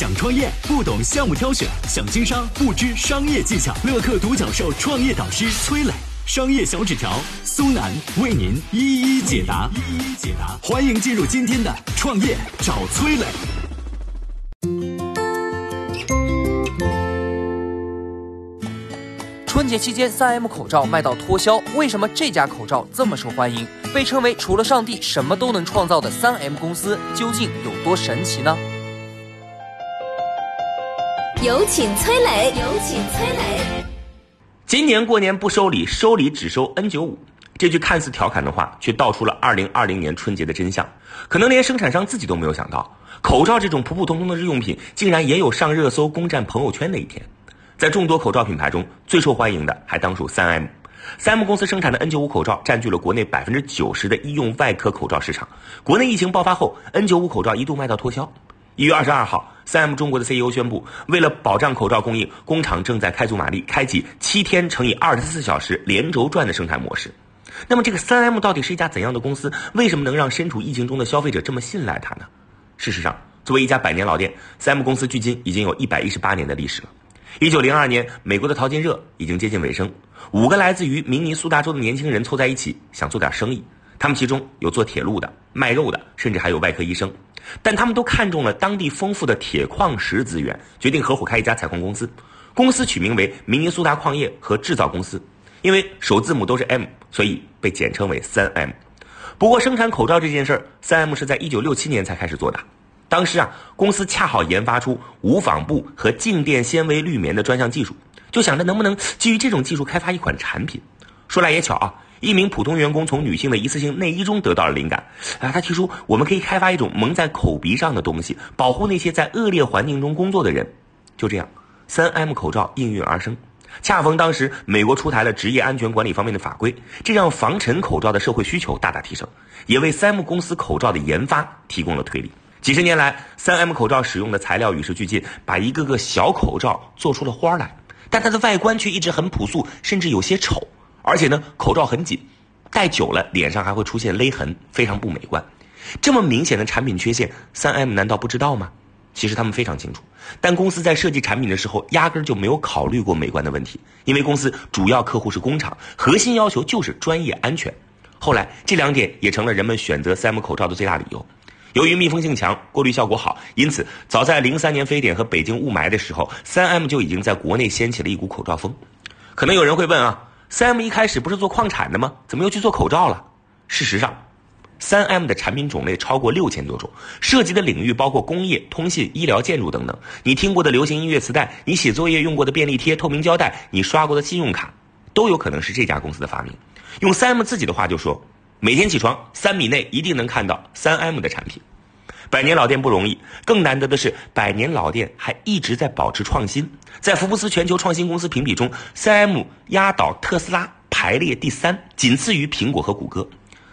想创业不懂项目挑选，想经商不知商业技巧。乐客独角兽创业导师崔磊，商业小纸条苏南为您一一解答。一一解答，欢迎进入今天的创业找崔磊。春节期间，三 M 口罩卖到脱销，为什么这家口罩这么受欢迎？被称为除了上帝什么都能创造的三 M 公司究竟有多神奇呢？有请崔磊，有请崔磊。今年过年不收礼，收礼只收 N 九五。这句看似调侃的话，却道出了二零二零年春节的真相。可能连生产商自己都没有想到，口罩这种普普通通的日用品，竟然也有上热搜、攻占朋友圈的一天。在众多口罩品牌中，最受欢迎的还当属三 M。三 M 公司生产的 N95 口罩占据了国内百分之九十的医用外科口罩市场。国内疫情爆发后，N95 口罩一度卖到脱销。一月二十二号，三 M 中国的 CEO 宣布，为了保障口罩供应，工厂正在开足马力，开启七天乘以二十四小时连轴转的生产模式。那么，这个三 M 到底是一家怎样的公司？为什么能让身处疫情中的消费者这么信赖它呢？事实上，作为一家百年老店，三 M 公司距今已经有一百一十八年的历史了。一九零二年，美国的淘金热已经接近尾声，五个来自于明尼苏达州的年轻人凑在一起，想做点生意。他们其中有做铁路的、卖肉的，甚至还有外科医生。但他们都看中了当地丰富的铁矿石资源，决定合伙开一家采矿公司。公司取名为明尼苏达矿业和制造公司，因为首字母都是 M，所以被简称为三 M。不过，生产口罩这件事儿，三 M 是在一九六七年才开始做的。当时啊，公司恰好研发出无纺布和静电纤维滤棉的专项技术，就想着能不能基于这种技术开发一款产品。说来也巧啊，一名普通员工从女性的一次性内衣中得到了灵感，啊，他提出我们可以开发一种蒙在口鼻上的东西，保护那些在恶劣环境中工作的人。就这样，三 M 口罩应运而生。恰逢当时美国出台了职业安全管理方面的法规，这让防尘口罩的社会需求大大提升，也为三 M 公司口罩的研发提供了推力。几十年来，三 M 口罩使用的材料与时俱进，把一个个小口罩做出了花来，但它的外观却一直很朴素，甚至有些丑。而且呢，口罩很紧，戴久了脸上还会出现勒痕，非常不美观。这么明显的产品缺陷，三 M 难道不知道吗？其实他们非常清楚，但公司在设计产品的时候，压根就没有考虑过美观的问题，因为公司主要客户是工厂，核心要求就是专业安全。后来这两点也成了人们选择三 M 口罩的最大理由。由于密封性强、过滤效果好，因此早在零三年非典和北京雾霾的时候，三 M 就已经在国内掀起了一股口罩风。可能有人会问啊，三 M 一开始不是做矿产的吗？怎么又去做口罩了？事实上，三 M 的产品种类超过六千多种，涉及的领域包括工业、通信、医疗、建筑等等。你听过的流行音乐磁带，你写作业用过的便利贴、透明胶带，你刷过的信用卡，都有可能是这家公司的发明。用三 M 自己的话就说。每天起床三米内一定能看到三 M 的产品，百年老店不容易，更难得的是百年老店还一直在保持创新。在福布斯全球创新公司评比中，三 M 压倒特斯拉，排列第三，仅次于苹果和谷歌。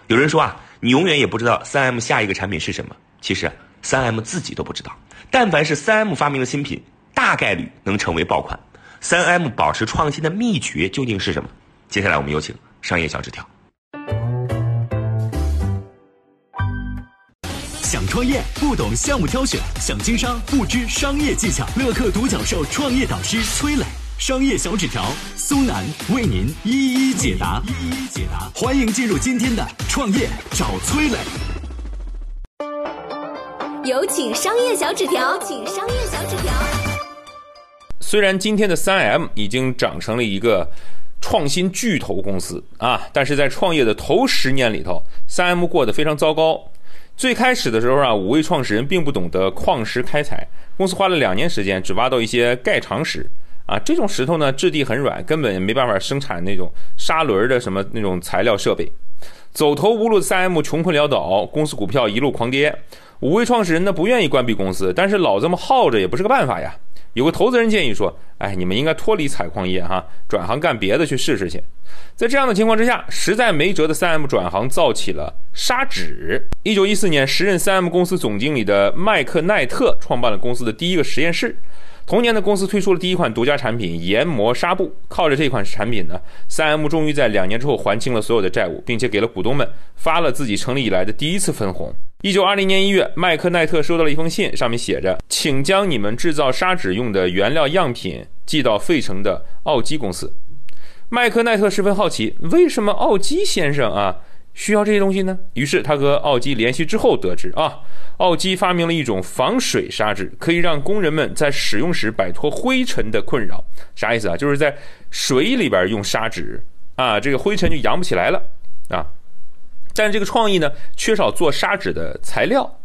有人说啊，你永远也不知道三 M 下一个产品是什么。其实三 M 自己都不知道。但凡是三 M 发明的新品，大概率能成为爆款。三 M 保持创新的秘诀究竟是什么？接下来我们有请商业小纸条。想创业不懂项目挑选，想经商不知商业技巧。乐客独角兽创业导师崔磊，商业小纸条苏南为您一一解答。一一解答，欢迎进入今天的创业找崔磊。有请商业小纸条，请商业小纸条。虽然今天的三 M 已经长成了一个创新巨头公司啊，但是在创业的头十年里头，三 M 过得非常糟糕。最开始的时候啊，五位创始人并不懂得矿石开采，公司花了两年时间只挖到一些钙长石，啊，这种石头呢质地很软，根本没办法生产那种砂轮的什么那种材料设备。走投无路的三 M 穷困潦倒，公司股票一路狂跌。五位创始人呢不愿意关闭公司，但是老这么耗着也不是个办法呀。有个投资人建议说：“哎，你们应该脱离采矿业哈，转行干别的去试试去。”在这样的情况之下，实在没辙的三 M 转行造起了砂纸。一九一四年，时任三 M 公司总经理的麦克奈特创办了公司的第一个实验室。同年的公司推出了第一款独家产品研磨纱布。靠着这款产品呢，三 M 终于在两年之后还清了所有的债务，并且给了股东们发了自己成立以来的第一次分红。一九二零年一月，麦克奈特收到了一封信，上面写着：“请将你们制造砂纸用的原料样品寄到费城的奥基公司。”麦克奈特十分好奇，为什么奥基先生啊需要这些东西呢？于是他和奥基联系之后得知啊，奥基发明了一种防水砂纸，可以让工人们在使用时摆脱灰尘的困扰。啥意思啊？就是在水里边用砂纸啊，这个灰尘就扬不起来了啊。但这个创意呢，缺少做砂纸的材料。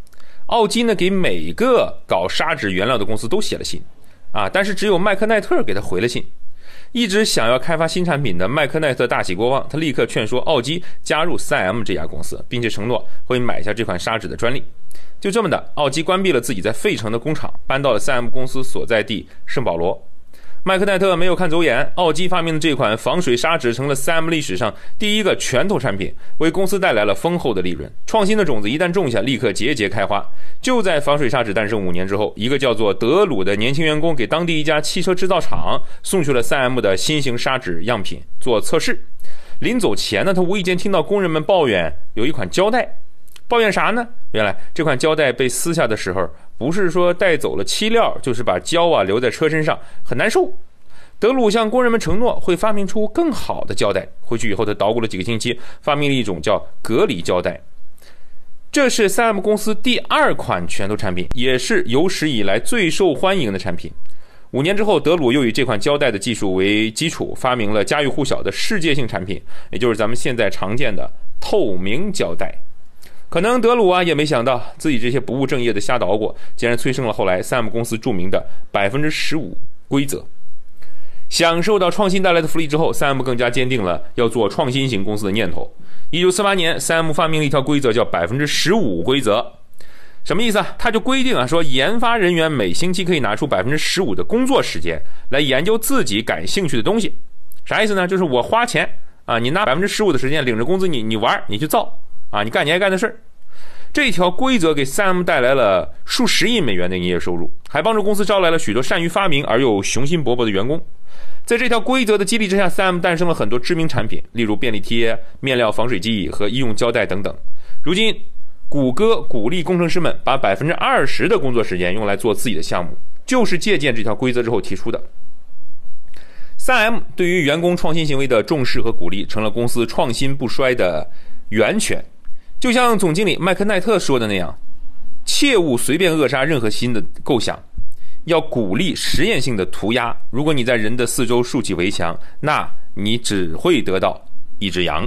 奥基呢，给每个搞砂纸原料的公司都写了信，啊，但是只有麦克奈特给他回了信。一直想要开发新产品的麦克奈特大喜过望，他立刻劝说奥基加入 3M 这家公司，并且承诺会买下这款砂纸的专利。就这么的，奥基关闭了自己在费城的工厂，搬到了 3M 公司所在地圣保罗。麦克奈特没有看走眼，奥基发明的这款防水砂纸成了 3M 历史上第一个拳头产品，为公司带来了丰厚的利润。创新的种子一旦种下，立刻节节开花。就在防水砂纸诞生五年之后，一个叫做德鲁的年轻员工给当地一家汽车制造厂送去了 3M 的新型砂纸样品做测试。临走前呢，他无意间听到工人们抱怨有一款胶带，抱怨啥呢？原来这款胶带被撕下的时候。不是说带走了漆料，就是把胶啊留在车身上，很难受。德鲁向工人们承诺会发明出更好的胶带。回去以后，他捣鼓了几个星期，发明了一种叫隔离胶带。这是 3M 公司第二款拳头产品，也是有史以来最受欢迎的产品。五年之后，德鲁又以这款胶带的技术为基础，发明了家喻户晓的世界性产品，也就是咱们现在常见的透明胶带。可能德鲁啊也没想到自己这些不务正业的瞎捣鼓，竟然催生了后来三 M 公司著名的百分之十五规则。享受到创新带来的福利之后三 M 更加坚定了要做创新型公司的念头。一九四八年三 M 发明了一条规则，叫百分之十五规则。什么意思啊？他就规定啊，说研发人员每星期可以拿出百分之十五的工作时间来研究自己感兴趣的东西。啥意思呢？就是我花钱啊，你拿百分之十五的时间领着工资，你你玩，你去造。啊，你干你爱干的事儿，这条规则给 3M 带来了数十亿美元的营业收入，还帮助公司招来了许多善于发明而又雄心勃勃的员工。在这条规则的激励之下，3M 诞生了很多知名产品，例如便利贴、面料防水剂和医用胶带等等。如今，谷歌鼓励工程师们把百分之二十的工作时间用来做自己的项目，就是借鉴这条规则之后提出的。3M 对于员工创新行为的重视和鼓励，成了公司创新不衰的源泉。就像总经理麦克奈特说的那样，切勿随便扼杀任何新的构想，要鼓励实验性的涂鸦。如果你在人的四周竖起围墙，那你只会得到一只羊。